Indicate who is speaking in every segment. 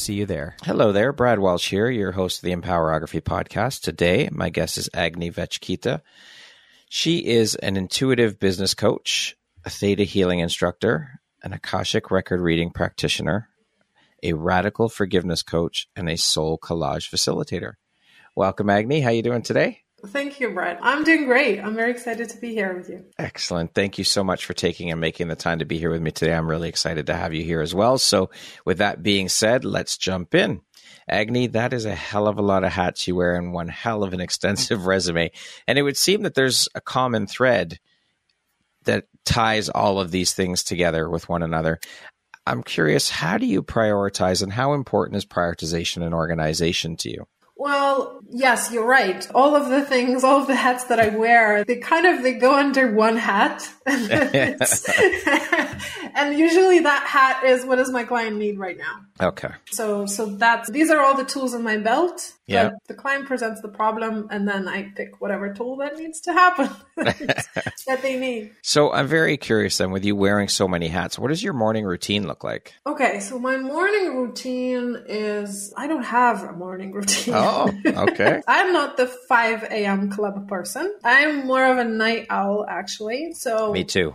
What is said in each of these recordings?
Speaker 1: see you there. Hello there, Brad Walsh here, your host of the Empowerography podcast. Today, my guest is Agne Veckyte. She is an intuitive business coach, a theta healing instructor, an Akashic record reading practitioner, a radical forgiveness coach, and a soul collage facilitator. Welcome, Agne. How you doing today?
Speaker 2: Thank you, Brett. I'm doing great. I'm very excited to be here with you.
Speaker 1: Excellent. Thank you so much for taking and making the time to be here with me today. I'm really excited to have you here as well. So, with that being said, let's jump in. Agne, that is a hell of a lot of hats you wear and one hell of an extensive resume. And it would seem that there's a common thread that ties all of these things together with one another. I'm curious, how do you prioritize and how important is prioritization and organization to you?
Speaker 2: Well, yes, you're right. All of the things, all of the hats that I wear, they kind of they go under one hat. and usually that hat is what does my client need right now?
Speaker 1: Okay.
Speaker 2: So so that's these are all the tools in my belt.
Speaker 1: Yeah.
Speaker 2: The client presents the problem and then I pick whatever tool that needs to happen that they need.
Speaker 1: So I'm very curious then with you wearing so many hats, what does your morning routine look like?
Speaker 2: Okay, so my morning routine is I don't have a morning routine.
Speaker 1: Oh, okay.
Speaker 2: I'm not the 5 a.m. club person. I'm more of a night owl actually. So
Speaker 1: Me too.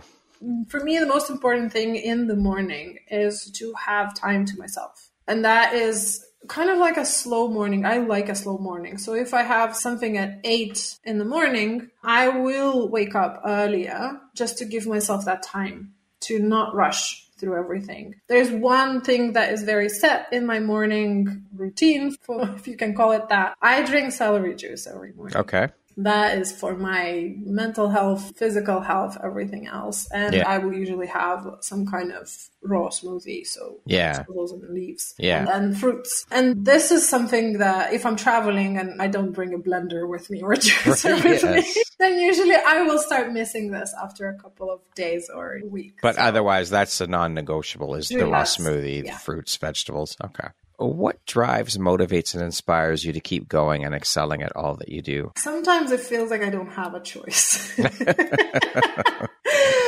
Speaker 2: for me, the most important thing in the morning is to have time to myself. And that is kind of like a slow morning. I like a slow morning. So if I have something at eight in the morning, I will wake up earlier just to give myself that time to not rush through everything. There's one thing that is very set in my morning routine, if you can call it that. I drink celery juice every morning
Speaker 1: Okay.
Speaker 2: That is for my mental health, physical health, everything else. And
Speaker 1: Yeah.
Speaker 2: I will usually have some kind of raw smoothie, so
Speaker 1: Yeah.
Speaker 2: vegetables and leaves,
Speaker 1: Yeah.
Speaker 2: and, and fruits. And this is something that if I'm traveling and I don't bring a blender with me or a juicer
Speaker 1: Right,
Speaker 2: with
Speaker 1: yes.
Speaker 2: me, then usually I will start missing this after a couple of days or a week.
Speaker 1: But
Speaker 2: So-
Speaker 1: otherwess, that's a non-negotiable. Is the raw smoothie,
Speaker 2: Yeah.
Speaker 1: fruits, vegetables? Okay. What drives, motivates, and inspires you to keep going and excelling at all that you do?
Speaker 2: sometimes it feels like I don't have a choice.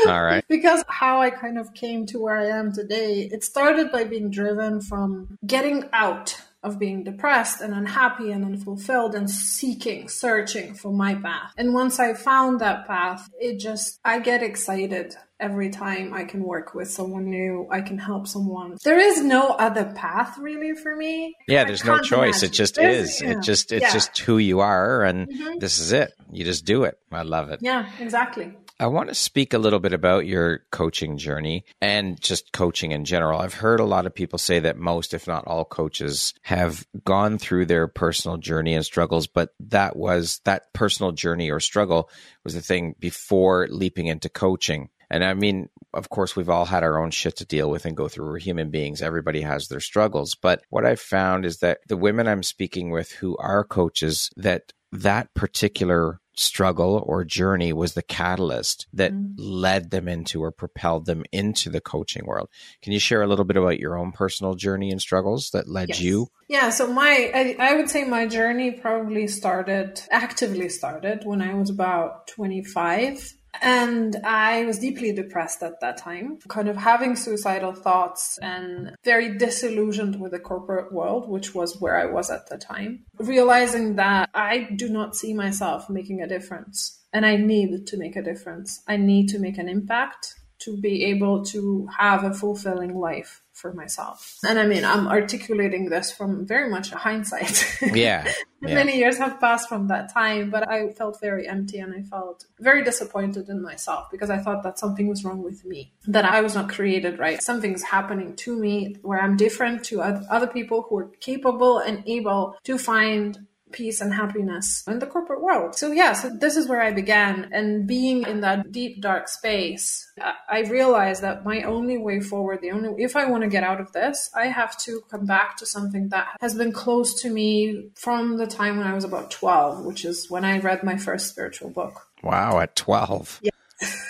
Speaker 1: All right.
Speaker 2: Because how I kind of came to where I am today, it started by being driven from getting out of being depressed and unhappy and unfulfilled and seeking, searching for my path. And once I found that path, it just, I get excited every time I can work with someone new, I can help someone. There is no other path really for me.
Speaker 1: Yeah, there's no choice.
Speaker 2: imagine.
Speaker 1: It just
Speaker 2: There's-
Speaker 1: is.
Speaker 2: yeah.
Speaker 1: It just it's
Speaker 2: Yeah.
Speaker 1: just who you are, and
Speaker 2: Mhm.
Speaker 1: this is it. You just do it. I love it.
Speaker 2: Yeah, exactly.
Speaker 1: I want to speak a little bit about your coaching journey and just coaching in general. I've heard a lot of people say that most, if not all, coaches have gone through their personal journey and struggles, but that was that personal journey or struggle was the thing before leaping into coaching. And I mean, of course, we've all had our own shit to deal with and go through. We're human beings. Everybody has their struggles. But what I've found is that the women I'm speaking with who are coaches, that that particular struggle or journey was the catalyst that
Speaker 2: Mm.
Speaker 1: led them into or propelled them into the coaching world. Can you share a little bit about your own personal journey and struggles that led
Speaker 2: Yes.
Speaker 1: you?
Speaker 2: Yeah, so my I, I would say my journey probably started actively started when I was about 25 and I was deeply depressed at that time, kind of having suicidal thoughts and very disillusioned with the corporate world, which was where I was at the time. Realizing that I do not see myself making a difference and I need to make a difference. I need to make an impact to be able to have a fulfilling life for myself. And I mean, I'm articulating this from very much hindsight.
Speaker 1: Yeah. yeah.
Speaker 2: Many years have passed from that time, but I felt very empty and I felt very disappointed in myself because I thought that something was wrong with me, that I was not created right. Something's happening to me where I'm different to other people who are capable and able to find peace and happiness in the corporate world. So yeah, so this is where I began and being in that deep dark space, I realized that my only way forward, the only if I want to get out of this, I have to come back to something that has been close to me from the time when I was about 12, which is when I read my first spiritual book.
Speaker 1: Wow, at 12.
Speaker 2: Yeah.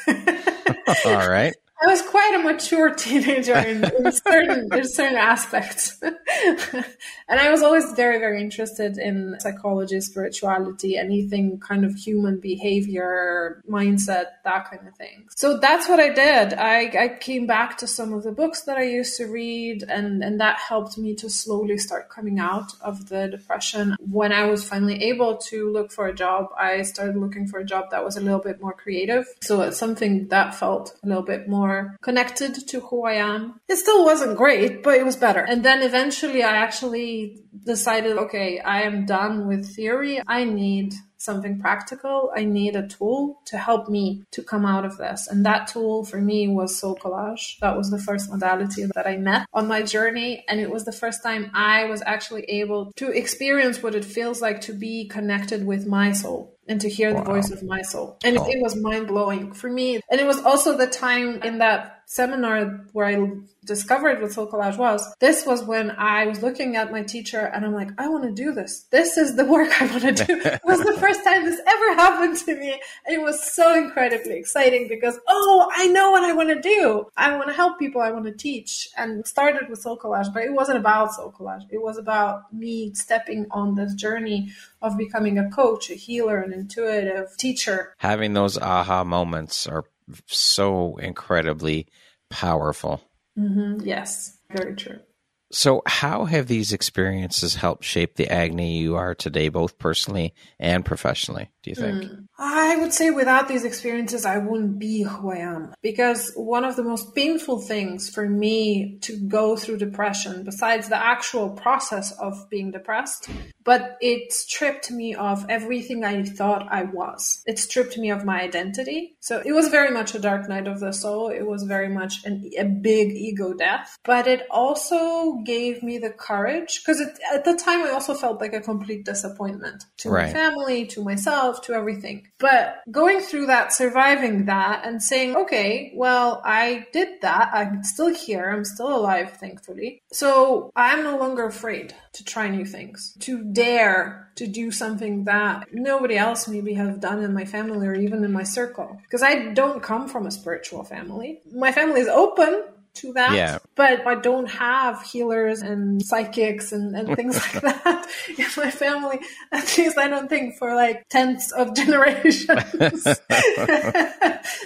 Speaker 1: All right.
Speaker 2: I was quite a mature teenager in, in certain in certain aspects, and I was always very very interested in psychology, spirituality, anything kind of human behavior, mindset, that kind of thing. So that's what I did. I, I came back to some of the books that I used to read, and and that helped me to slowly start coming out of the depression. When I was finally able to look for a job, I started looking for a job that was a little bit more creative. So it's something that felt a little bit more connected to who I am. It still wasn't great, but it was better. And then eventually I actually decided, okay, I am done with theory. I need something practical. I need a tool to help me to come out of this. And that tool for me was soul collage. That was the first modality that I met on my journey. And it was the first time I was actually able to experience what it feels like to be connected with my soul and to hear wow. the voice of my soul. And it was mind blowing for me. And it was also the time in that seminar where I discovered what soul collage was, this was when I was looking at my teacher and I'm like, I want to do this. This is the work I want to do. it was the first time this ever happened to me. And it was so incredibly exciting because, oh, I know what I want to do. I want to help people. I want to teach. And started with soul collage, but it wasn't about soul collage. It was about me stepping on this journey of becoming a coach, a healer, an intuitive teacher.
Speaker 1: Having those aha moments are so incredibly powerful.
Speaker 2: Mm-hmm. Yes, very true.
Speaker 1: So, how have these experiences helped shape the Agne you are today, both personally and professionally, do you think? Mm.
Speaker 2: I would say without these experiences, I wouldn't be who I am. Because one of the most painful things for me to go through depression, besides the actual process of being depressed, but it stripped me of everything I thought I was. It stripped me of my identity. So it was very much a dark night of the soul. It was very much an, a big ego death. But it also gave me the courage because at the time I also felt like a complete disappointment to right. my family, to myself, to everything. But going through that, surviving that, and saying, okay, well, I did that. I'm still here. I'm still alive, thankfully. So I'm no longer afraid to try new things, to dare to do something that nobody else maybe have done in my family or even in my circle. Because I don't come from a spiritual family. My family is open to that.
Speaker 1: Yeah.
Speaker 2: But I don't have healers and psychics and, and things like that in my family. At least I don't think for like tenths of generations.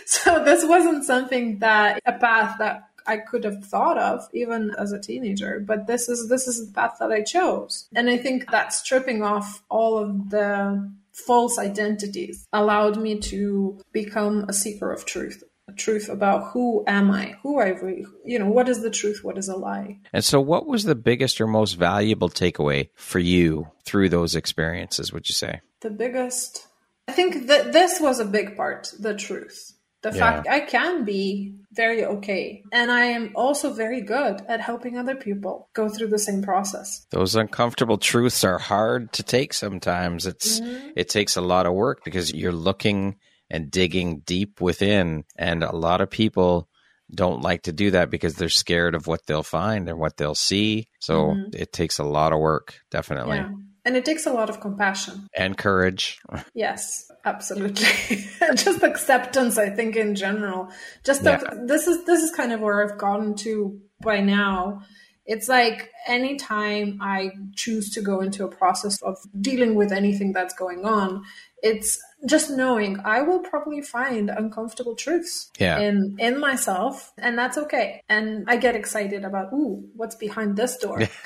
Speaker 2: so this wasn't something that a path that I could have thought of even as a teenager, but this is this is the path that I chose. And I think that stripping off all of the false identities allowed me to become a seeker of truth truth about who am I, who I, really, you know, what is the truth, what is a lie.
Speaker 1: And so, what was the biggest or most valuable takeaway for you through those experiences? Would you say
Speaker 2: the biggest? I think that this was a big part, the truth. The yeah. fact I can be very okay. And I am also very good at helping other people go through the same process.
Speaker 1: Those uncomfortable truths are hard to take sometimes. It's mm-hmm. it takes a lot of work because you're looking and digging deep within. And a lot of people don't like to do that because they're scared of what they'll find and what they'll see. So mm-hmm. it takes a lot of work, definitely. Yeah.
Speaker 2: And it takes a lot of compassion
Speaker 1: and courage.
Speaker 2: Yes, absolutely. just acceptance, I think, in general. Just yeah. this is this is kind of where I've gotten to by now. It's like anytime I choose to go into a process of dealing with anything that's going on, it's just knowing I will probably find uncomfortable truths
Speaker 1: Yeah.
Speaker 2: in in myself, and that's okay. And I get excited about, ooh, what's behind this door?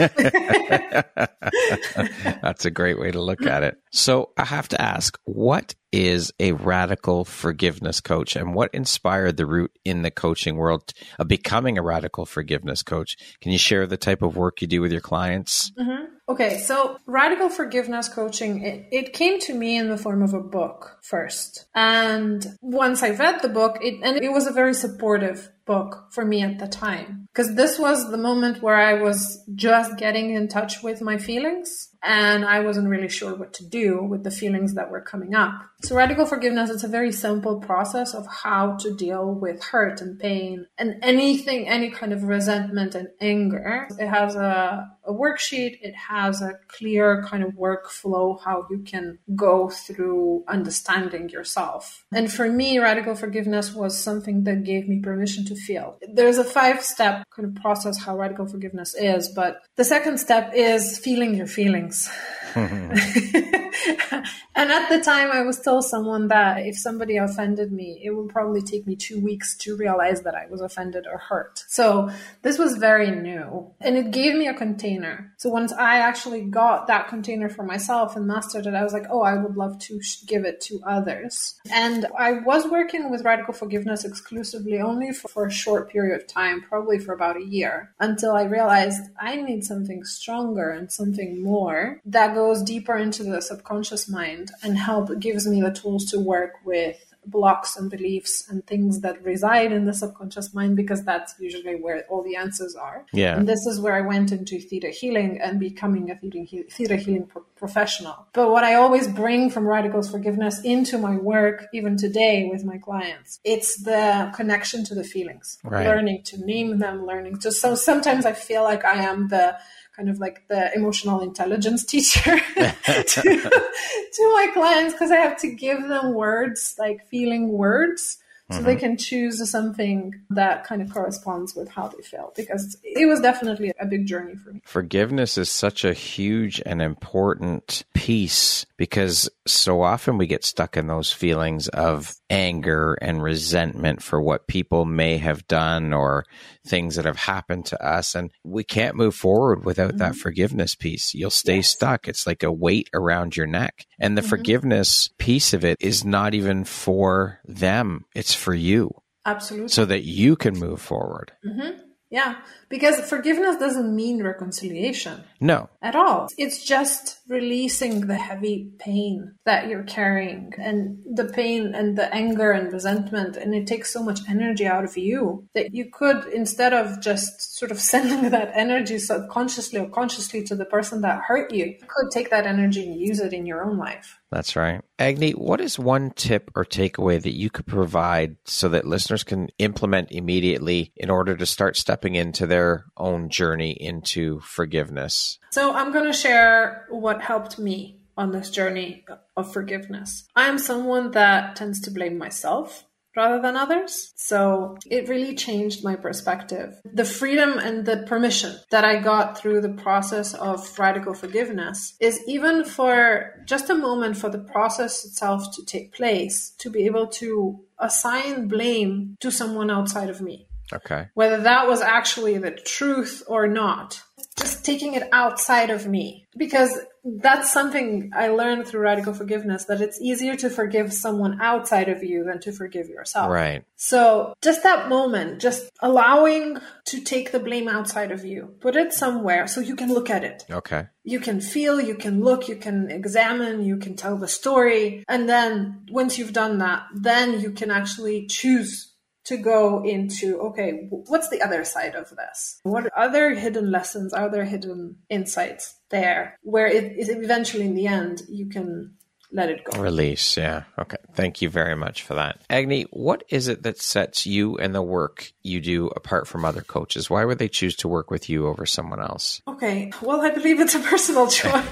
Speaker 1: That's a great way to look at it. So I have to ask, what is a radical forgiveness coach and what inspired the route in the coaching world of becoming a radical forgiveness coach? Can you share the type of work you do with your clients? Mm-hmm.
Speaker 2: Okay, so radical forgiveness coaching, it, it came to me in the form of a book first. And once I read the book, it, and it was a very supportive book for me at the time. Because this was the moment where I was just getting in touch with my feelings and I wasn't really sure what to do with the feelings that were coming up. So radical forgiveness is a very simple process of how to deal with hurt and pain and anything, any kind of resentment and anger. It has a, a worksheet. It has a clear kind of workflow, how you can go through understanding yourself. And for me, radical forgiveness was something that gave me permission to feel. There's a five step kind of process how radical forgiveness is, but the second step is feeling your feelings. and at the time, I was still someone that if somebody offended me, it would probably take me two weeks to realize that I was offended or hurt. So this was very new and it gave me a container. So once I actually got that container for myself and mastered it, I was like, oh, I would love to give it to others. And I was working with radical forgiveness exclusively only for, for a short period of time, probably for about a year, until I realized I need something stronger and something more that goes deeper into the subconscious mind and help gives me the tools to work with blocks and beliefs and things that reside in the subconscious mind because that's usually where all the answers are.
Speaker 1: Yeah.
Speaker 2: And this is where I went into theta healing and becoming a theta healing pro- professional. But what I always bring from radicals forgiveness into my work, even today with my clients, it's the connection to the feelings,
Speaker 1: Right.
Speaker 2: learning to name them, learning to. So sometimes I feel like I am the kind of like the emotional intelligence teacher to, to my clients because I have to give them words, like feeling words, so they mm-hmm. can choose something that kind of corresponds with how they feel. Because it was definitely a big journey for me.
Speaker 1: Forgiveness is such a huge and important piece because so often we get stuck in those feelings of anger and resentment for what people may have done or things that have happened to us. And we can't move forward without that mm-hmm. forgiveness piece. You'll stay stuck. It's like a weight around your neck. And the mm-hmm. forgiveness piece of it is not even for them, it's for you
Speaker 2: Absolutely.
Speaker 1: so that you can move forward. Mm-hmm.
Speaker 2: Yeah. Because forgiveness doesn't mean reconciliation.
Speaker 1: No,
Speaker 2: at all. It's just releasing the heavy pain that you're carrying and the pain and the anger and resentment. And it takes so much energy out of you that you could, instead of just sort of sending that energy subconsciously or consciously to the person that hurt you, you could take that energy and use it in your own life.
Speaker 1: That's right. Agne, what is one tip or takeaway that you could provide so that listeners can implement immediately in order to start stepping into their own journey into forgiveness?
Speaker 2: So I'm going to share what helped me on this journey of forgiveness. I am someone that tends to blame myself rather than others. So it really changed my perspective. The freedom and the permission that I got through the process of radical forgiveness is even for just a moment for the process itself to take place, to be able to assign blame to someone outside of me
Speaker 1: Okay.
Speaker 2: whether that was actually the truth or not. Just taking it outside of me. Because that's something I learned through radical forgiveness that it's easier to forgive someone outside of you than to forgive yourself.
Speaker 1: Right.
Speaker 2: So just that moment, just allowing to take the blame outside of you, put it somewhere so you can look at it.
Speaker 1: Okay.
Speaker 2: You can feel, you can look, you can examine, you can tell the story. And then once you've done that, then you can actually choose to go into okay what's the other side of this what are other hidden lessons are there hidden insights there where it is eventually in the end you can let it go
Speaker 1: Release. Yeah. Okay. Thank you very much for that. Agne, what is it that sets you and the work you do apart from other coaches? Why would they choose to work with you over someone else?
Speaker 2: okay well i believe it's a personal choice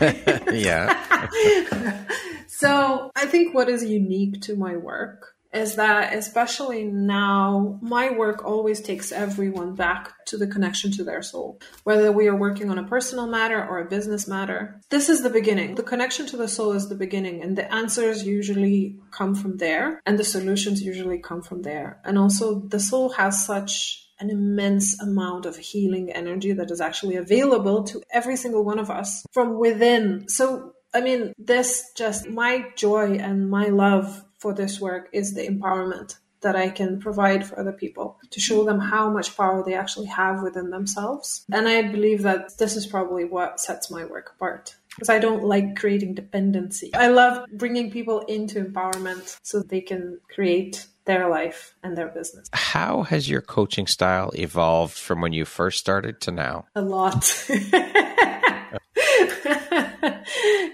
Speaker 1: Yeah.
Speaker 2: so I think what is unique to my work is that especially now, my work always takes everyone back to the connection to their soul. Whether we are working on a personal matter or a business matter, this is the beginning. The connection to the soul is the beginning, and the answers usually come from there, and the solutions usually come from there. And also, the soul has such an immense amount of healing energy that is actually available to every single one of us from within. So, I mean, this just my joy and my love for this work is the empowerment that I can provide for other people to show them how much power they actually have within themselves. And I believe that this is probably what sets my work apart because I don't like creating dependency. I love bringing people into empowerment so they can create their life and their business.
Speaker 1: How has your coaching style evolved from when you first started to now?
Speaker 2: A lot.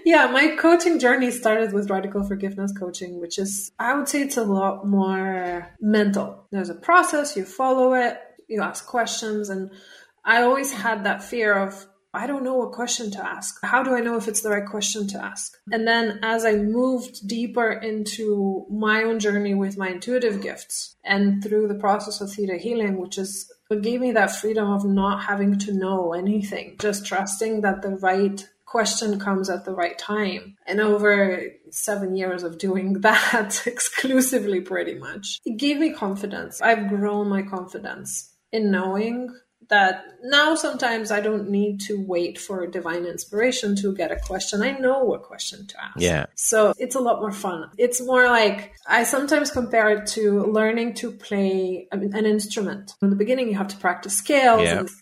Speaker 2: yeah, my coaching journey started with radical forgiveness coaching, which is, I would say it's a lot more mental. There's a process, you follow it, you ask questions. And I always had that fear of, I don't know what question to ask. How do I know if it's the right question to ask? And then as I moved deeper into my own journey with my intuitive gifts and through the process of theta healing, which is what gave me that freedom of not having to know anything, just trusting that the right question comes at the right time. And over seven years of doing that exclusively, pretty much, it gave me confidence. I've grown my confidence in knowing that now sometimes I don't need to wait for divine inspiration to get a question. I know what question to ask.
Speaker 1: Yeah.
Speaker 2: So it's a lot more fun. It's more like I sometimes compare it to learning to play an instrument. In the beginning, you have to practice scales.
Speaker 1: Yeah.
Speaker 2: it's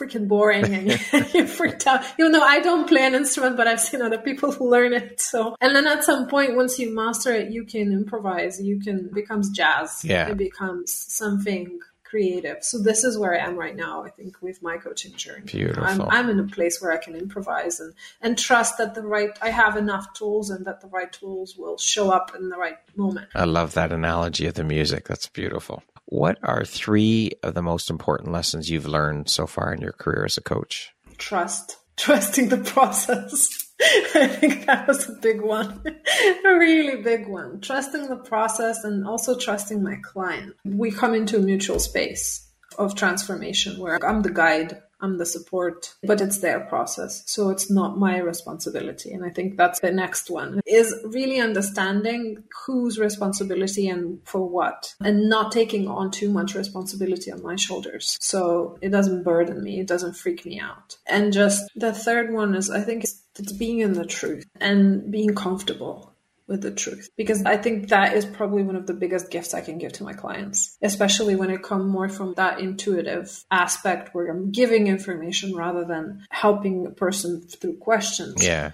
Speaker 2: freaking boring and you're freaked out. Even though I don't play an instrument, but I've seen other people who learn it. So, and then at some point, once you master it, you can improvise. You can becomes jazz.
Speaker 1: Yeah.
Speaker 2: It becomes something creative. So this is where I am right now. I think with my coaching journey,
Speaker 1: Beautiful.
Speaker 2: I'm, I'm in a place where I can improvise and and trust that the right I have enough tools and that the right tools will show up in the right moment.
Speaker 1: I love that analogy of the music. That's beautiful. What are three of the most important lessons you've learned so far in your career as a coach?
Speaker 2: Trust, trusting the process. I think that was a big one, a really big one. Trusting the process and also trusting my client. We come into a mutual space of transformation where I'm the guide, I'm the support, but it's their process. So it's not my responsibility. And I think that's the next one is really understanding whose responsibility and for what and not taking on too much responsibility on my shoulders. So it doesn't burden me. It doesn't freak me out. And just the third one is I think it's, it's being in the truth and being comfortable with the truth because i think that is probably one of the biggest gifts i can give to my clients especially when it comes more from that intuitive aspect where i'm giving information rather than helping a person through questions
Speaker 1: Yeah.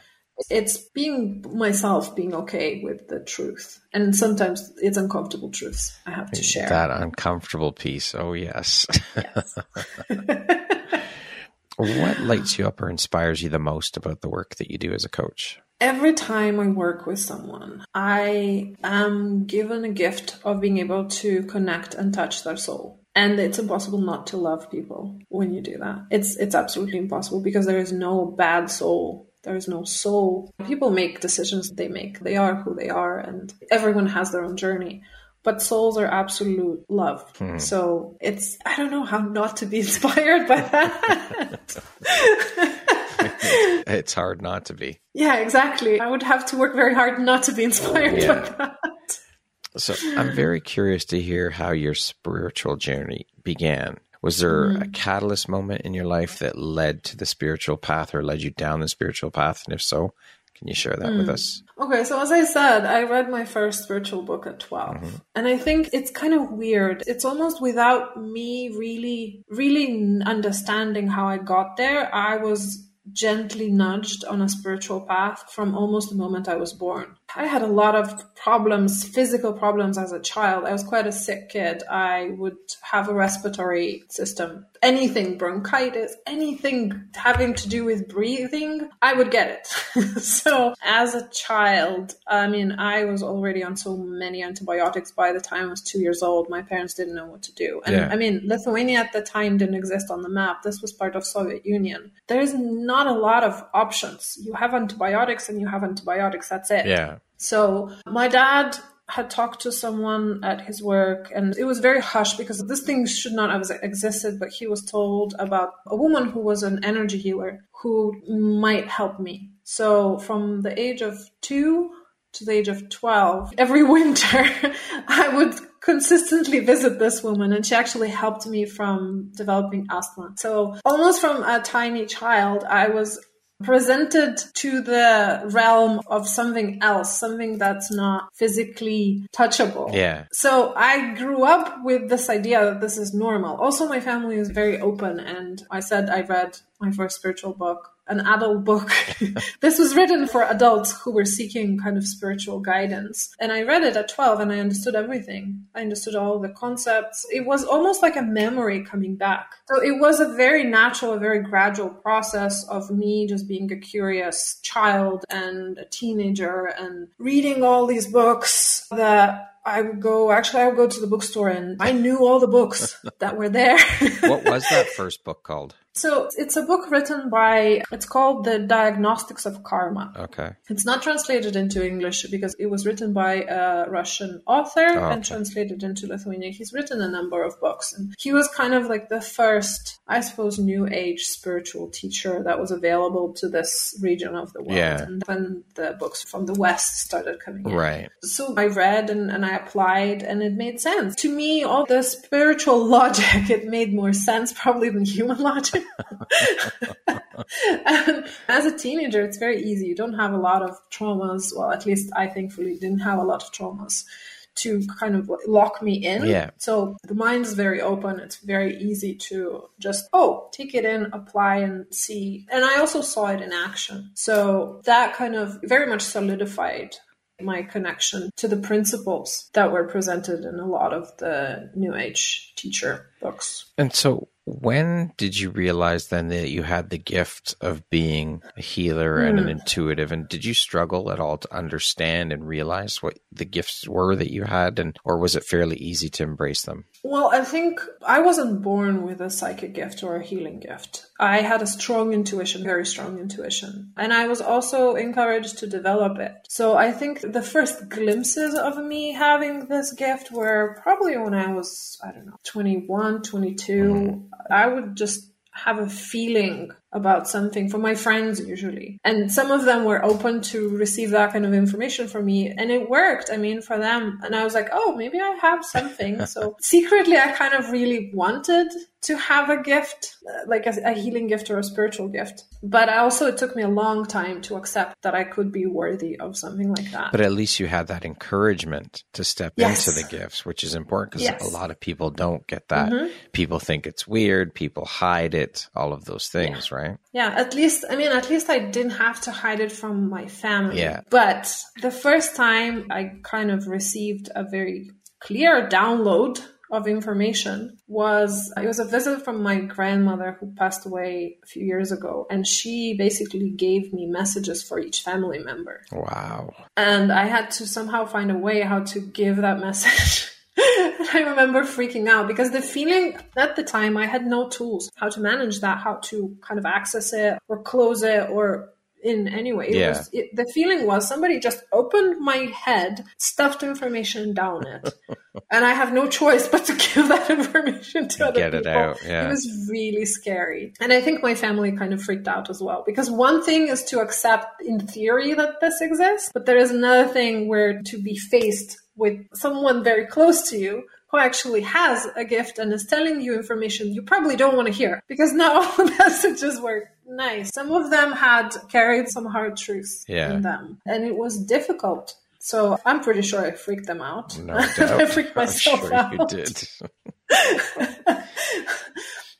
Speaker 2: it's being myself being okay with the truth and sometimes it's uncomfortable truths i have to share
Speaker 1: That uncomfortable piece. Oh, yes. what lights you up or inspires you the most about the work that you do as a coach?
Speaker 2: Every time I work with someone, I am given a gift of being able to connect and touch their soul. And it's impossible not to love people when you do that. It's it's absolutely impossible because there is no bad soul. There is no soul. People make decisions they make. They are who they are and everyone has their own journey. But souls are absolute love. Hmm. So it's I don't know how not to be inspired by that.
Speaker 1: It's hard not to be.
Speaker 2: Yeah, exactly. I would have to work very hard not to be inspired
Speaker 1: Yeah.
Speaker 2: by that.
Speaker 1: So I'm very curious to hear how your spiritual journey began. Was there a mm-hmm. catalyst moment in your life that led to the spiritual path or led you down the spiritual path? And if so, can you share that with us? Mm.
Speaker 2: Okay, so as I said, I read my first spiritual book at 12. Mm-hmm. And I think it's kind of weird. It's almost without me really, really understanding how I got there. I was gently nudged on a spiritual path from almost the moment I was born. I had a lot of problems, physical problems as a child. I was quite a sick kid. I would have a respiratory system, anything, bronchitis, anything having to do with breathing, I would get it. so as a child, I mean, I was already on so many antibiotics by the time I was two years old. My parents didn't know what to do. And
Speaker 1: Yeah.
Speaker 2: I mean, Lithuania at the time didn't exist on the map. This was part of Soviet Union. There's not a lot of options. You have antibiotics and you have antibiotics. That's it.
Speaker 1: Yeah.
Speaker 2: So my dad had talked to someone at his work and it was very hush because this thing should not have existed, but he was told about a woman who was an energy healer who might help me. So from the age of two to the age of 12, every winter I would consistently visit this woman and she actually helped me from developing asthma. So almost from a tiny child, I was presented to the realm of something else, something that's not physically touchable.
Speaker 1: Yeah.
Speaker 2: So I grew up with this idea that this is normal. Also, my family is very open, and I said I read my first spiritual book an adult book. this was written for adults who were seeking kind of spiritual guidance. And I read it at 12 and I understood everything. I understood all the concepts. It was almost like a memory coming back. So it was a very natural, a very gradual process of me just being a curious child and a teenager and reading all these books that I would go, actually, I would go to the bookstore and I knew all the books that were there.
Speaker 1: what was that first book called?
Speaker 2: So it's a book written by, it's called The Diagnostics of Karma.
Speaker 1: Okay.
Speaker 2: It's not translated into English because it was written by a Russian author oh, okay. and translated into Lithuanian. He's written a number of books and he was kind of like the first, I suppose, new age spiritual teacher that was available to this region of the world.
Speaker 1: Yeah.
Speaker 2: And then the books from the West started coming in.
Speaker 1: Right.
Speaker 2: So I read and, and I applied and it made sense. To me, all the spiritual logic, it made more sense probably than human logic. as a teenager, it's very easy. You don't have a lot of traumas. Well, at least I thankfully didn't have a lot of traumas to kind of lock me in.
Speaker 1: Yeah.
Speaker 2: So the mind is very open. It's very easy to just, oh, take it in, apply and see. And I also saw it in action. So that kind of very much solidified my connection to the principles that were presented in a lot of the New Age teacher books.
Speaker 1: And so, when did you realize then that you had the gift of being a healer mm. and an hmm. intuitive? And did you struggle at all to understand and realize what the gifts were that you had, and or was it fairly easy to embrace them?
Speaker 2: Well, I think I wasn't born with a psychic gift or a healing gift. I had a strong intuition, very strong intuition, and I was also encouraged to develop it. So I think the first glimpses of me having this gift were probably when I was, I don't know, 21, 22. Mm-hmm I would just have a feeling about something from my friends usually. And some of them were open to receive that kind of information from me and it worked. I mean, for them. And I was like, oh, maybe I have something. so secretly, I kind of really wanted to have a gift, like a, a, healing gift or a spiritual gift. But I also, it took me a long time to accept that I could be worthy of something like that.
Speaker 1: But at least you had that encouragement to step yes. into the gifts, which is important because yes. a lot of people don't get that. Mm-hmm. People think it's weird, people hide it, all of those things,
Speaker 2: yeah.
Speaker 1: right?
Speaker 2: Yeah, at least, I mean, at least I didn't have to hide it from my family.
Speaker 1: Yeah.
Speaker 2: But the first time I kind of received a very clear download of information was it was a visit from my grandmother who passed away a few years ago and she basically gave me messages for each family member
Speaker 1: wow
Speaker 2: and i had to somehow find a way how to give that message I remember freaking out because the feeling at the time I had no tools how to manage that, how to kind of access it or close it or in anyway. It
Speaker 1: yeah.
Speaker 2: was, it, the feeling was somebody just opened my head, stuffed information down it, and I have no choice but to give that information to other
Speaker 1: Get
Speaker 2: people.
Speaker 1: It, out. Yeah.
Speaker 2: it was really scary, and I think my family kind of freaked out as well because one thing is to accept in theory that this exists, but there is another thing where to be faced with someone very close to you who actually has a gift and is telling you information you probably don't want to hear because not all the messages were nice. Some of them had carried some hard truths
Speaker 1: yeah.
Speaker 2: in them, and it was difficult. So I'm pretty sure I freaked them out.
Speaker 1: No doubt. I
Speaker 2: freaked myself
Speaker 1: I'm sure
Speaker 2: out.
Speaker 1: You did.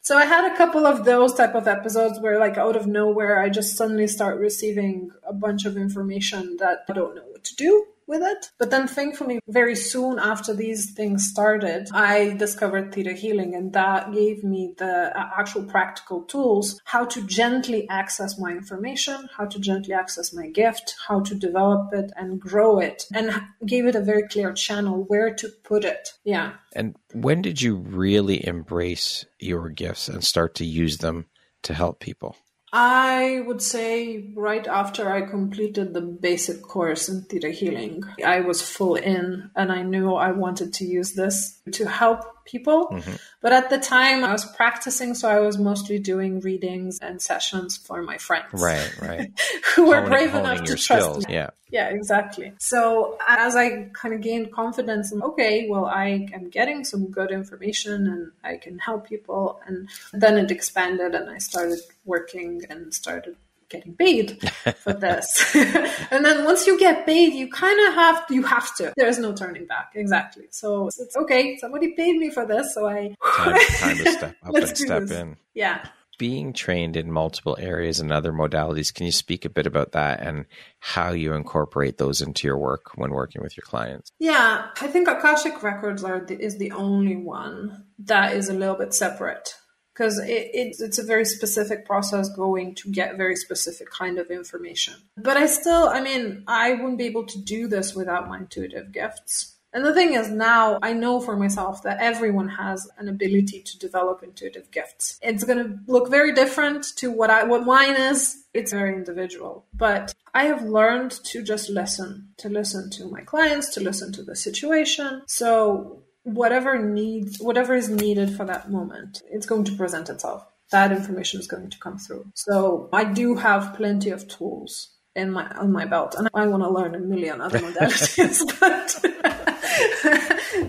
Speaker 2: so I had a couple of those type of episodes where, like, out of nowhere, I just suddenly start receiving a bunch of information that I don't know to do with it. But then thankfully, very soon after these things started, I discovered theta healing and that gave me the uh, actual practical tools how to gently access my information, how to gently access my gift, how to develop it and grow it and gave it a very clear channel where to put it. Yeah.
Speaker 1: And when did you really embrace your gifts and start to use them to help people?
Speaker 2: I would say right after I completed the basic course in theta healing, I was full in and I knew I wanted to use this to help people. Mm-hmm. But at the time I was practicing, so I was mostly doing readings and sessions for my friends.
Speaker 1: Right, right.
Speaker 2: who were brave enough to trust
Speaker 1: skills.
Speaker 2: me.
Speaker 1: Yeah.
Speaker 2: Yeah, exactly. So as I kind of gained confidence, and okay, well, I am getting some good information and I can help people. And then it expanded and I started working and started getting paid for this. and then once you get paid, you kind of have you have to. There's no turning back. Exactly. So it's okay. Somebody paid me for this, so I
Speaker 1: time, time to step up and step this. in.
Speaker 2: Yeah.
Speaker 1: Being trained in multiple areas and other modalities, can you speak a bit about that and how you incorporate those into your work when working with your clients?
Speaker 2: Yeah, I think Akashic Records are the, is the only one that is a little bit separate because it, it, it's a very specific process going to get very specific kind of information. But I still, I mean, I wouldn't be able to do this without my intuitive gifts. And the thing is, now I know for myself that everyone has an ability to develop intuitive gifts. It's going to look very different to what I what mine is. It's very individual, but I have learned to just listen, to listen to my clients, to listen to the situation. So whatever needs whatever is needed for that moment it's going to present itself. That information is going to come through. So i do have plenty of tools in my on my belt and i want to learn a million other modalities but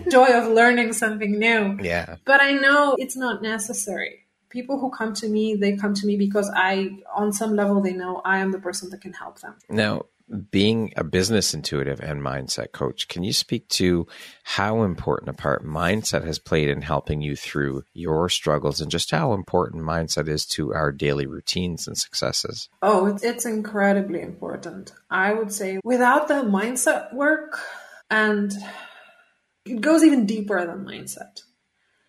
Speaker 2: joy of learning something new.
Speaker 1: Yeah.
Speaker 2: But i know it's not necessary. People who come to me they come to me because i on some level they know i am the person that can help them.
Speaker 1: Now being a business intuitive and mindset coach, can you speak to how important a part mindset has played in helping you through your struggles and just how important mindset is to our daily routines and successes?
Speaker 2: Oh, it's, incredibly important. I would say without the mindset work, and it goes even deeper than mindset.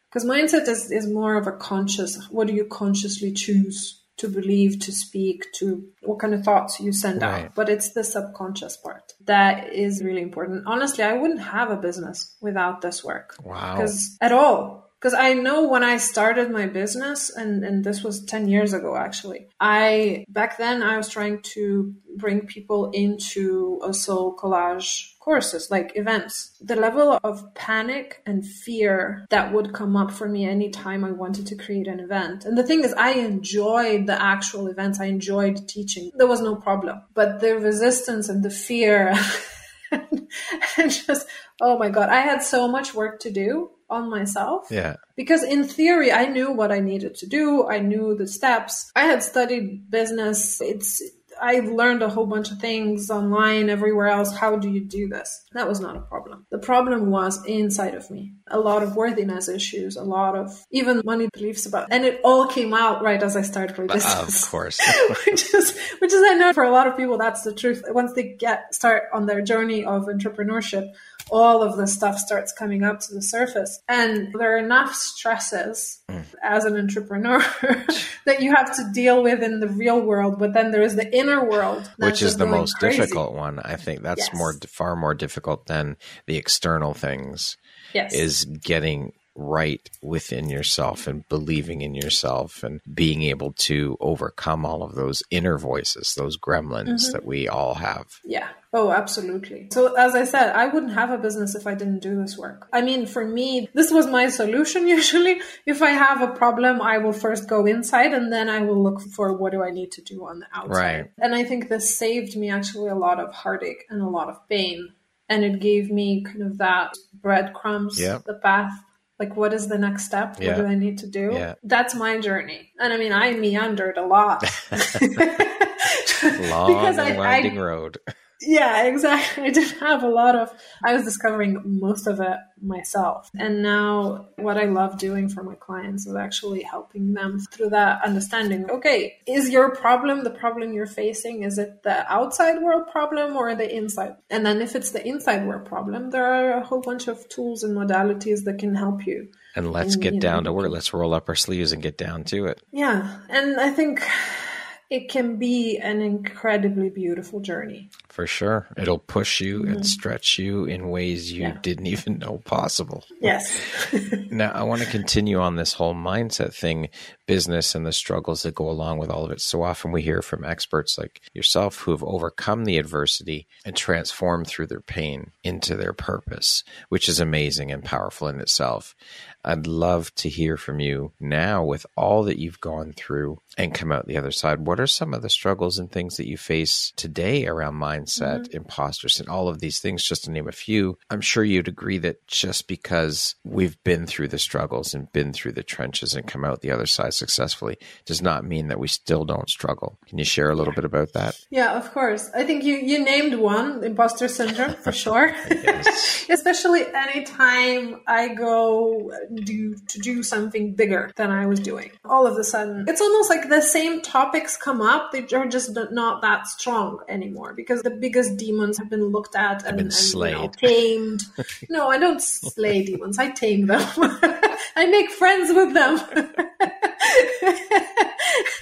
Speaker 2: Because mindset is, is more of a conscious, what do you consciously choose to believe, to speak, to what kind of thoughts you send right. out. But it's the subconscious part that is really important. Honestly, I wouldn't have a business without this work.
Speaker 1: Wow.
Speaker 2: Because at all. Because I know when I started my business, and, and this was 10 years ago actually, I back then I was trying to bring people into a soul collage courses, like events. The level of panic and fear that would come up for me anytime I wanted to create an event. And the thing is, I enjoyed the actual events, I enjoyed teaching. There was no problem. But the resistance and the fear, and just, oh my God, I had so much work to do on myself.
Speaker 1: Yeah.
Speaker 2: Because in theory, I knew what I needed to do. I knew the steps. I had studied business. It's I learned a whole bunch of things online, everywhere else. How do you do this? That was not a problem. The problem was inside of me. A lot of worthiness issues, a lot of even money beliefs about, and it all came out right as I started my business.
Speaker 1: Of course.
Speaker 2: which is, which is, I know for a lot of people, that's the truth. Once they get, start on their journey of entrepreneurship, all of the stuff starts coming up to the surface. And there are enough stresses mm. as an entrepreneur that you have to deal with in the real world. But then there is the inner world,
Speaker 1: which is the most crazy. difficult one. I think that's yes. more, far more difficult than the external things.
Speaker 2: Yes.
Speaker 1: Is getting right within yourself and believing in yourself and being able to overcome all of those inner voices, those gremlins mm-hmm. that we all have.
Speaker 2: Yeah. Oh, absolutely. So, as I said, I wouldn't have a business if I didn't do this work. I mean, for me, this was my solution usually. If I have a problem, I will first go inside and then I will look for what do I need to do on the outside.
Speaker 1: Right.
Speaker 2: And I think this saved me actually a lot of heartache and a lot of pain. And it gave me kind of that breadcrumbs,
Speaker 1: yep.
Speaker 2: the path like what is the next step yeah. what do i need to do
Speaker 1: yeah.
Speaker 2: that's my journey and i mean i meandered a lot
Speaker 1: long because I, winding I, road
Speaker 2: yeah, exactly. I didn't have a lot of, I was discovering most of it myself. And now what I love doing for my clients is actually helping them through that understanding. Okay, is your problem the problem you're facing? Is it the outside world problem or the inside? And then if it's the inside world problem, there are a whole bunch of tools and modalities that can help you.
Speaker 1: And let's and, get down know, to work. Let's roll up our sleeves and get down to it.
Speaker 2: Yeah. And I think it can be an incredibly beautiful journey.
Speaker 1: For sure. It'll push you mm-hmm. and stretch you in ways you yeah. didn't even know possible.
Speaker 2: Yes.
Speaker 1: now, I want to continue on this whole mindset thing, business and the struggles that go along with all of it. So often we hear from experts like yourself who have overcome the adversity and transformed through their pain into their purpose, which is amazing and powerful in itself. I'd love to hear from you now with all that you've gone through and come out the other side. What are some of the struggles and things that you face today around mindset, mm-hmm. imposters, and all of these things, just to name a few? I'm sure you'd agree that just because we've been through the struggles and been through the trenches and come out the other side successfully does not mean that we still don't struggle. Can you share a little bit about that?
Speaker 2: Yeah, of course. I think you, you named one, imposter syndrome, for sure. Especially anytime I go do to do something bigger than I was doing. All of a sudden, it's almost like the same topics come up. They are just not that strong anymore because the biggest demons have been looked at and, and
Speaker 1: slayed. You
Speaker 2: know, tamed. no, I don't slay demons. I tame them. I make friends with them.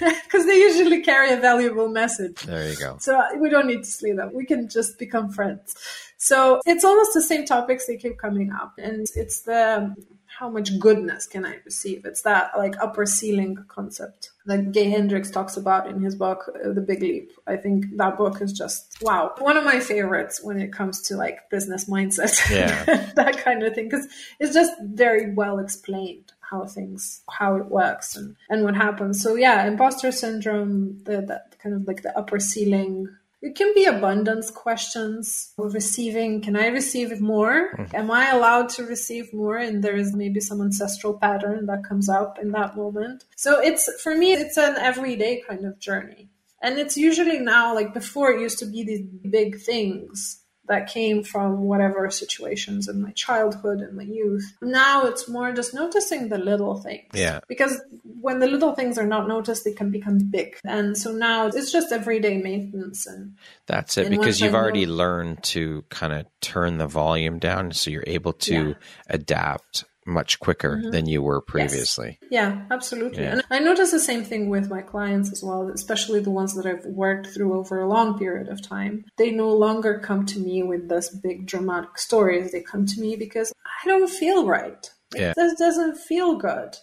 Speaker 2: Because they usually carry a valuable message.
Speaker 1: There you go.
Speaker 2: So uh, we don't need to slay them. We can just become friends. So it's almost the same topics they keep coming up. And it's the how much goodness can I receive? It's that like upper ceiling concept that Gay Hendricks talks about in his book, uh, The Big Leap. I think that book is just wow. One of my favorites when it comes to like business mindset,
Speaker 1: yeah.
Speaker 2: that kind of thing, because it's just very well explained how things how it works and and what happens so yeah imposter syndrome the, that kind of like the upper ceiling it can be abundance questions receiving. Can I receive more? Mm-hmm. Am I allowed to receive more? And there is maybe some ancestral pattern that comes up in that moment. So it's, for me, it's an everyday kind of journey. And it's usually now, like before, it used to be these big things that came from whatever situations in my childhood and my youth. Now it's more just noticing the little things.
Speaker 1: Yeah.
Speaker 2: Because when the little things are not noticed, they can become big. And so now it's just everyday maintenance. And
Speaker 1: that's it, because you've already learned to kind of turn the volume down so you're able to yeah. adapt much quicker mm-hmm. than you were previously.
Speaker 2: Yes. Yeah, absolutely. Yeah. And I notice the same thing with my clients as well, especially the ones that I've worked through over a long period of time. They no longer come to me with this big dramatic stories. They come to me because I don't feel right.
Speaker 1: Yeah.
Speaker 2: This doesn't feel good.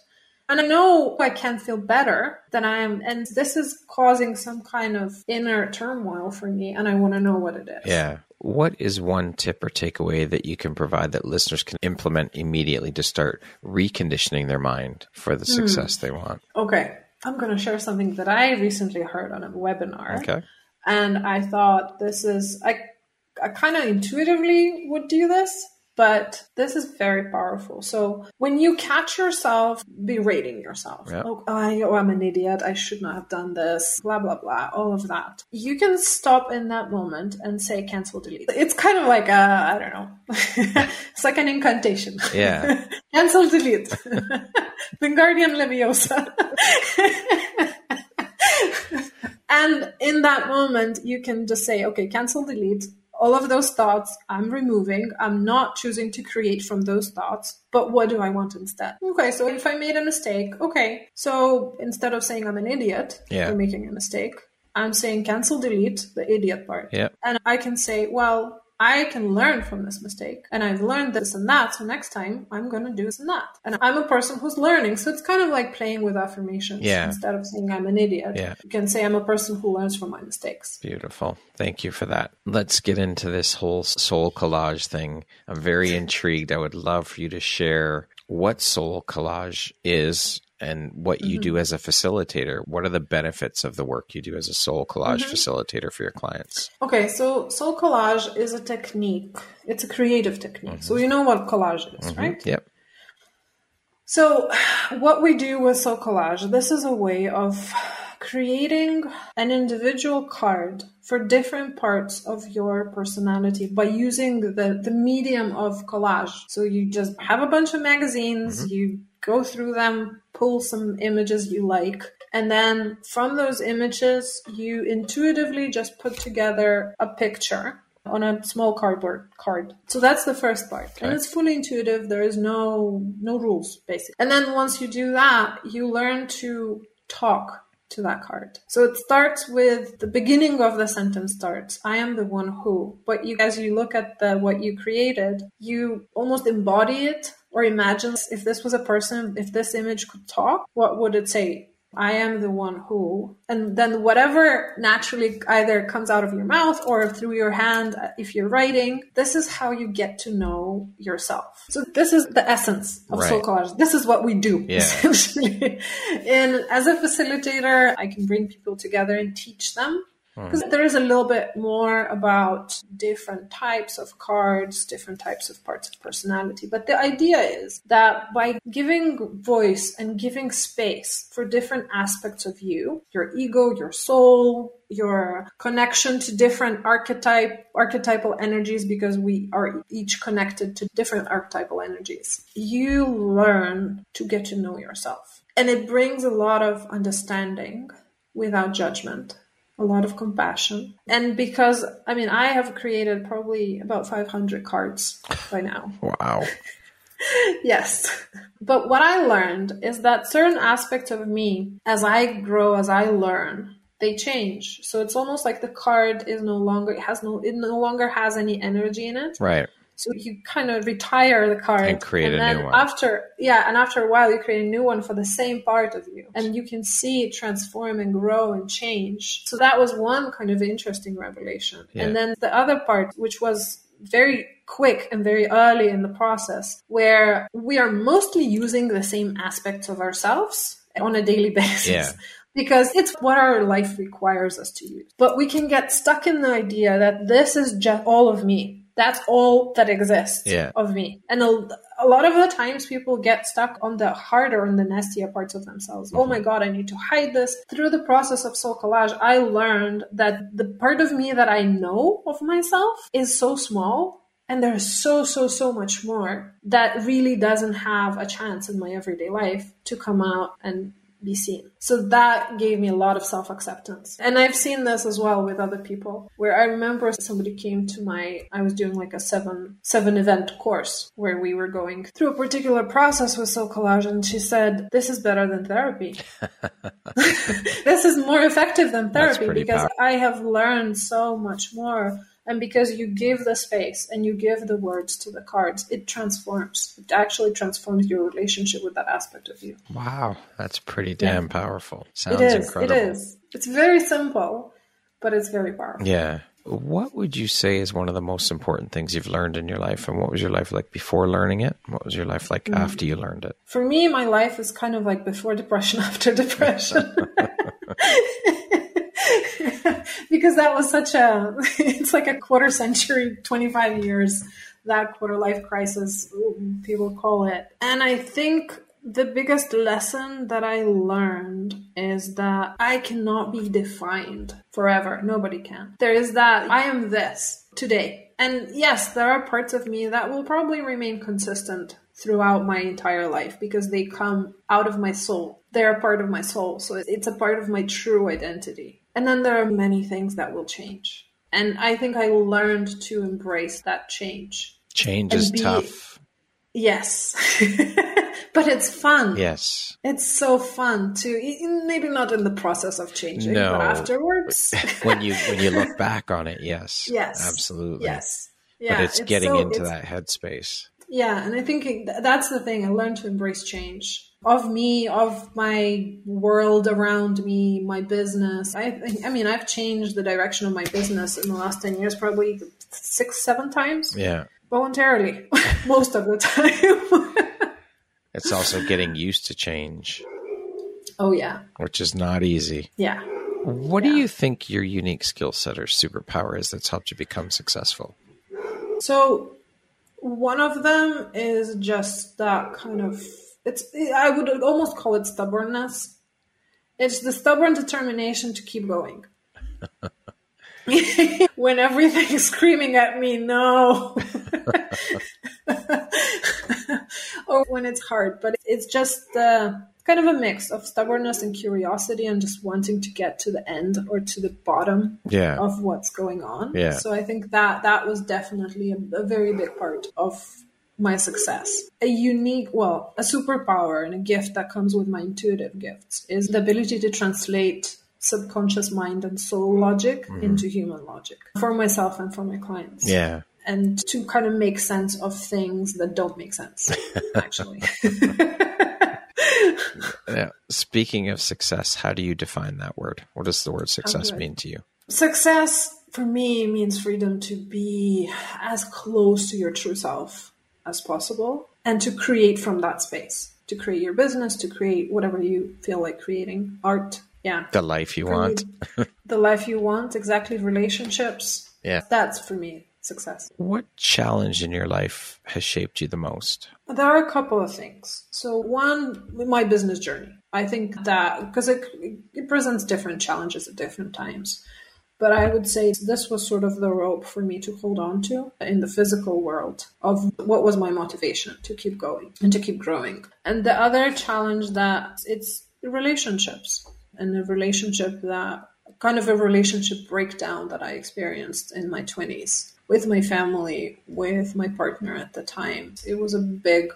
Speaker 2: And I know I can feel better than I am. And this is causing some kind of inner turmoil for me. And I want to know what it is.
Speaker 1: Yeah. What is one tip or takeaway that you can provide that listeners can implement immediately to start reconditioning their mind for the hmm. success mm. they want?
Speaker 2: Okay. I'm going to share something that I recently heard on a webinar.
Speaker 1: Okay.
Speaker 2: And I thought this is, I, I kind of intuitively would do this, but this is very powerful. So when you catch yourself berating yourself,
Speaker 1: yep.
Speaker 2: oh, I, oh, I'm an idiot. I should not have done this, blah, blah, blah, all of that. You can stop in that moment and say cancel delete. It's kind of like, a, I don't know, it's like an incantation.
Speaker 1: Yeah.
Speaker 2: cancel delete. Wingardium Leviosa. and in that moment, you can just say, okay, cancel delete all of those thoughts I'm removing. I'm not choosing to create from those thoughts, but what do I want instead? Okay, so if I made a mistake, okay, so instead of saying I'm an idiot
Speaker 1: yeah.
Speaker 2: for making a mistake, I'm saying cancel delete the idiot part.
Speaker 1: Yeah.
Speaker 2: And I can say, well, I can learn from this mistake and I've learned this and that. So next time I'm going to do this and that. And I'm a person who's learning. So it's kind of like playing with affirmations
Speaker 1: yeah.
Speaker 2: instead of saying I'm an idiot.
Speaker 1: Yeah.
Speaker 2: You can say I'm a person who learns from my mistakes.
Speaker 1: Beautiful. Thank you for that. Let's get into this whole soul collage thing. I'm very intrigued. I would love for you to share what soul collage is and what you mm-hmm. do as a facilitator. What are the benefits of the work you do as a soul collage mm-hmm. facilitator for your clients?
Speaker 2: Okay, so soul collage is a technique. It's a creative technique. Mm-hmm. So you know what collage is,
Speaker 1: mm-hmm.
Speaker 2: right?
Speaker 1: Yep.
Speaker 2: So what we do with soul collage, this is a way of creating an individual card for different parts of your personality by using the, the medium of collage. So you just have a bunch of magazines, mm-hmm. you go through them, pull some images you like, and then from those images, you intuitively just put together a picture on a small cardboard card. So that's the first part. Okay. And it's fully intuitive. There is no no rules basically. And then once you do that, you learn to talk to that card. So it starts with the beginning of the sentence starts, I am the one who. But you as you look at the what you created, you almost embody it or imagine if this was a person, if this image could talk, what would it say? I am the one who, and then whatever naturally either comes out of your mouth or through your hand uh, if you're writing, this is how you get to know yourself. So this is the essence of
Speaker 1: Right.
Speaker 2: soul collage. This is what we do
Speaker 1: Yeah.
Speaker 2: essentially. and as a facilitator, I can bring people together and teach them. Because there is a little bit more about different types of cards, different types of parts of personality. But the idea is that by giving voice and giving space for different aspects of you, your ego, your soul, your connection to different archetype archetypal energies because we are each connected to different archetypal energies you learn to get to know yourself. And it brings a lot of understanding without judgment a lot of compassion and because i mean i have created probably about 500 cards by now
Speaker 1: Wow.
Speaker 2: yes. But what I learned is that certain aspects of me, as I grow, as I learn, they change. So it's almost like the card is no longer it has no it no longer has any energy in it.
Speaker 1: Right.
Speaker 2: So you kind of retire the card
Speaker 1: And create a
Speaker 2: then
Speaker 1: new one.
Speaker 2: After yeah, and after a while you create a new one for the same part of you. And you can see it transform and grow and change. So that was one kind of interesting revelation.
Speaker 1: Yeah.
Speaker 2: And then the other part, which was very quick and very early in the process, where we are mostly using the same aspects of ourselves on a daily basis.
Speaker 1: Yeah.
Speaker 2: Because it's what our life requires us to use. But we can get stuck in the idea that this is just all of me. That's all that exists
Speaker 1: Yeah.
Speaker 2: of me. And a, a lot of the times people get stuck on the harder and the nastier parts of themselves. Oh my mm-hmm. God, I need to hide this. Through the process of soul collage, I learned that the part of me that I know of myself is so small. And there's so, so, so much more that really doesn't have a chance in my everyday life to come out and be seen. So that gave me a lot of self acceptance. And I've seen this as well with other people where I remember somebody came to my, I was doing like a seven, seven event course where we were going through a particular process with Soul Collage and she said, this is better than therapy. this is more effective than therapy because
Speaker 1: powerful.
Speaker 2: I have learned so much more. And because you give the space and you give the words to the cards, it transforms. It actually transforms your relationship with that aspect of you.
Speaker 1: Wow. That's pretty damn powerful. Sounds
Speaker 2: It is.
Speaker 1: incredible.
Speaker 2: It is. It's very simple, but it's very powerful.
Speaker 1: Yeah. What would you say is one of the most important things you've learned in your life? And what was your life like before learning it? What was your life like
Speaker 2: Mm.
Speaker 1: after you learned it?
Speaker 2: For me, my life is kind of like before depression, after depression. because that was such a, it's like a quarter century, 25 years, that quarter life crisis, people call it. And I think the biggest lesson that I learned is that I cannot be defined forever. Nobody can. There is that I am this today. And yes, there are parts of me that will probably remain consistent throughout my entire life because they come out of my soul. They're a part of my soul. So it's a part of my true identity. And then there are many things that will change. And I think I learned to embrace that change.
Speaker 1: Change is
Speaker 2: be-
Speaker 1: tough.
Speaker 2: Yes. but it's fun.
Speaker 1: Yes.
Speaker 2: It's so fun to maybe not in the process of changing,
Speaker 1: No.
Speaker 2: but afterwards.
Speaker 1: when you when you look back on it, yes.
Speaker 2: yes.
Speaker 1: Absolutely.
Speaker 2: Yes.
Speaker 1: But
Speaker 2: Yeah.
Speaker 1: it's, getting
Speaker 2: so-
Speaker 1: into
Speaker 2: it's-
Speaker 1: that headspace.
Speaker 2: Yeah, and I think that's the thing. I learned to embrace change of me, of my world around me, my business. I think, I mean, I've changed the direction of my business in the last 10 years probably six, seven times
Speaker 1: Yeah.
Speaker 2: voluntarily, most of the time.
Speaker 1: It's also getting used to change,
Speaker 2: oh, yeah.
Speaker 1: which is not easy.
Speaker 2: Yeah.
Speaker 1: What do you think your unique skill set or superpower is that's helped you become successful?
Speaker 2: So one of them is just that kind of it's I would almost call it stubbornness. It's the stubborn determination to keep going. when everything's screaming at me, no. or when it's hard, but it's just uh, kind of a mix of stubbornness and curiosity and just wanting to get to the end or to the bottom
Speaker 1: Yeah.
Speaker 2: of what's going on.
Speaker 1: Yeah.
Speaker 2: So I think that that was definitely a, a very big part of my success. A unique, well, a superpower and a gift that comes with my intuitive gifts is the ability to translate subconscious mind and soul logic mm-hmm. into human logic for myself and for my clients.
Speaker 1: Yeah.
Speaker 2: And to kind of make sense of things that don't make sense, actually.
Speaker 1: yeah. Speaking of success, how do you define that word? What does the word success mean to you?
Speaker 2: Success for me means freedom to be as close to your true self as possible and to create from that space to create your business to create whatever you feel like creating art yeah.
Speaker 1: The life you want.
Speaker 2: The life you want exactly relationships.
Speaker 1: Yeah.
Speaker 2: That's for me success.
Speaker 1: What challenge in your life has shaped you the most?
Speaker 2: There are a couple of things. So one my business journey. I think that because it, it presents different challenges at different times but I would say this was sort of the rope for me to hold on to in the physical world of what was my motivation to keep going and to keep growing. And the other challenge that it's relationships and a relationship that kind of a relationship breakdown that I experienced in my 20s with my family, with my partner at the time. It was a big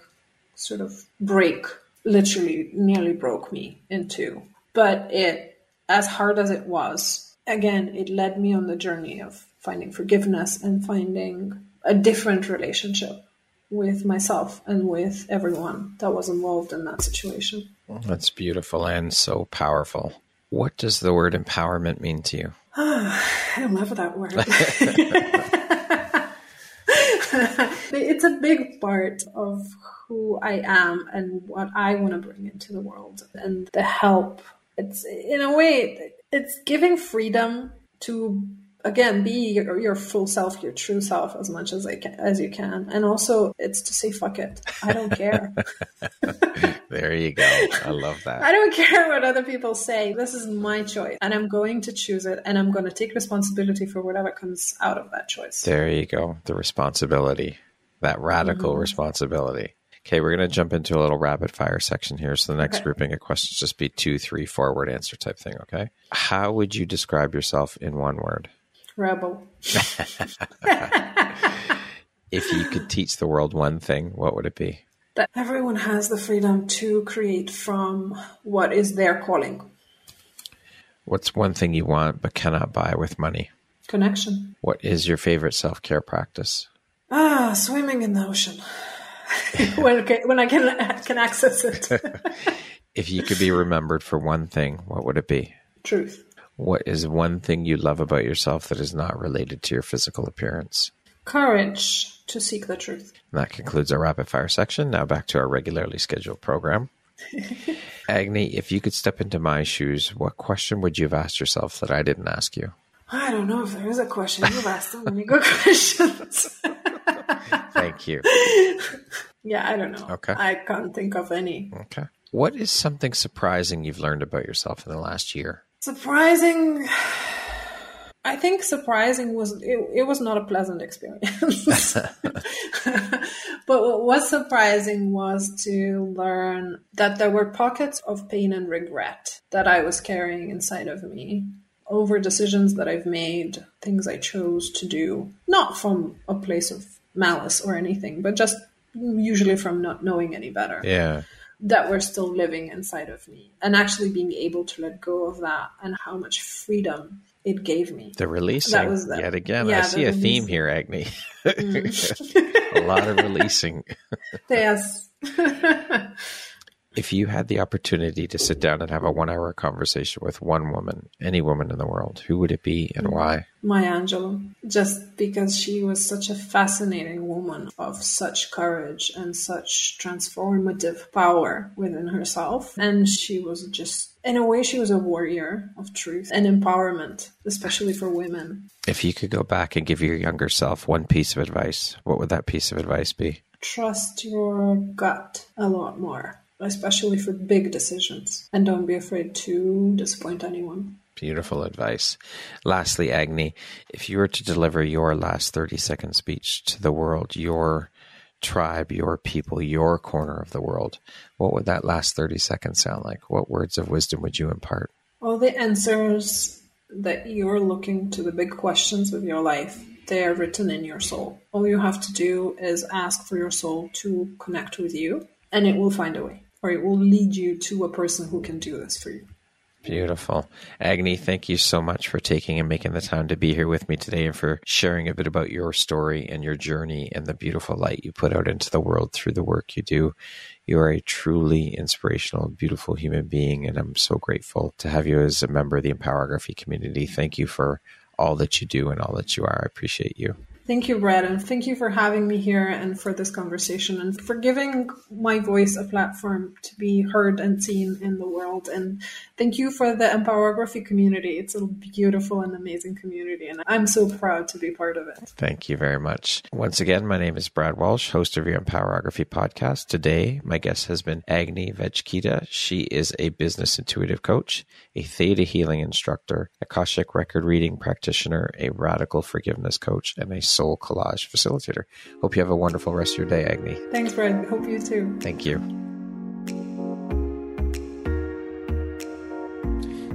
Speaker 2: sort of break, literally nearly broke me in two. But it, as hard as it was, again, it led me on the journey of finding forgiveness and finding a different relationship with myself and with everyone that was involved in that situation.
Speaker 1: That's beautiful and so powerful. What does the word empowerment mean to you?
Speaker 2: I love that word. it's a big part of who I am and what I want to bring into the world and the help. It's in a way it's giving freedom to again be your, your, full self your true self as much as I can, as you can. And also it's to say fuck it. I don't care.
Speaker 1: There you go. I love that.
Speaker 2: I don't care what other people say. This is my choice and i'm going to choose it and i'm going to take responsibility for whatever comes out of that choice.
Speaker 1: There you go. The responsibility. That radical mm-hmm. responsibility Okay, we're going to jump into a little rapid fire section here. So the next okay. grouping of questions just be two, three, four word answer type thing. Okay. How would you describe yourself in one word?
Speaker 2: Rebel.
Speaker 1: if you could teach the world one thing, what would it be?
Speaker 2: That everyone has the freedom to create from what is their calling.
Speaker 1: What's one thing you want but cannot buy with money?
Speaker 2: Connection.
Speaker 1: What is your favorite self care practice?
Speaker 2: Ah, swimming in the ocean. when, when I can can access it.
Speaker 1: if you could be remembered for one thing, what would it be?
Speaker 2: Truth.
Speaker 1: What is one thing you love about yourself that is not related to your physical appearance?
Speaker 2: Courage to seek the truth.
Speaker 1: And that concludes our rapid fire section. Now back to our regularly scheduled program. Agne, if you could step into my shoes, what question would you have asked yourself that I didn't ask you?
Speaker 2: I don't know if there is a question. You've asked so many good questions.
Speaker 1: Thank you.
Speaker 2: Yeah, I don't know.
Speaker 1: Okay.
Speaker 2: I can't think of any.
Speaker 1: Okay. What is something surprising you've learned about yourself in the last year?
Speaker 2: Surprising. I think surprising was it, it was not a pleasant experience. but what was surprising was to learn that there were pockets of pain and regret that I was carrying inside of me over decisions that I've made, things I chose to do, not from a place of malice or anything, but just usually from not knowing any better.
Speaker 1: Yeah.
Speaker 2: That were still living inside of me and actually being able to let go of that and how much freedom it gave me.
Speaker 1: The releasing. That was the, yet again. Yeah, I see a theme here, Agne. Mm. a lot of releasing.
Speaker 2: yes.
Speaker 1: if you had the opportunity to sit down and have a one hour conversation with one woman, any woman in the world, who would it be and mm. why?
Speaker 2: Maya Angelou. Just because she was such a fascinating woman of such courage and such transformative power within herself. And she was just, in a way, she was a warrior of truth and empowerment, especially for women.
Speaker 1: If you could go back and give your younger self one piece of advice, what would that piece of advice be?
Speaker 2: Trust your gut a lot more especially for big decisions. And don't be afraid to disappoint anyone.
Speaker 1: Beautiful advice. Lastly, Agne, if you were to deliver your last 30 second speech to the world, your tribe, your people, your corner of the world, what would that last 30 seconds sound like? What words of wisdom would you impart?
Speaker 2: All the answers that you're looking to the big questions of your life they are written in your soul. All you have to do is ask for your soul to connect with you, and it will find a way, or it will lead you to a person who can do this for you.
Speaker 1: Beautiful. Agne, thank you so much for taking and making the time to be here with me today and for sharing a bit about your story and your journey and the beautiful light you put out into the world through the work you do. You are a truly inspirational, beautiful human being, and I'm so grateful to have you as a member of the Empowerography community. Thank you for all that you do and all that you are. I appreciate you.
Speaker 2: Thank you, Brad, and thank you for having me here and for this conversation and for giving my voice a platform to be heard and seen in the world. And thank you for the Empowerography community. It's a beautiful and amazing community, and I'm so proud to be part of it.
Speaker 1: Thank you very much. Once again, my name is Brad Walsh, host of your Empowerography podcast. Today, my guest has been Agne Veckyte. She is a business intuitive coach, a theta healing instructor, a Akashic record reading practitioner, a radical forgiveness coach, and a soul collage facilitator. Hope you have a wonderful rest of your day, Agne.
Speaker 2: Thanks, Brad. Hope you too.
Speaker 1: Thank you.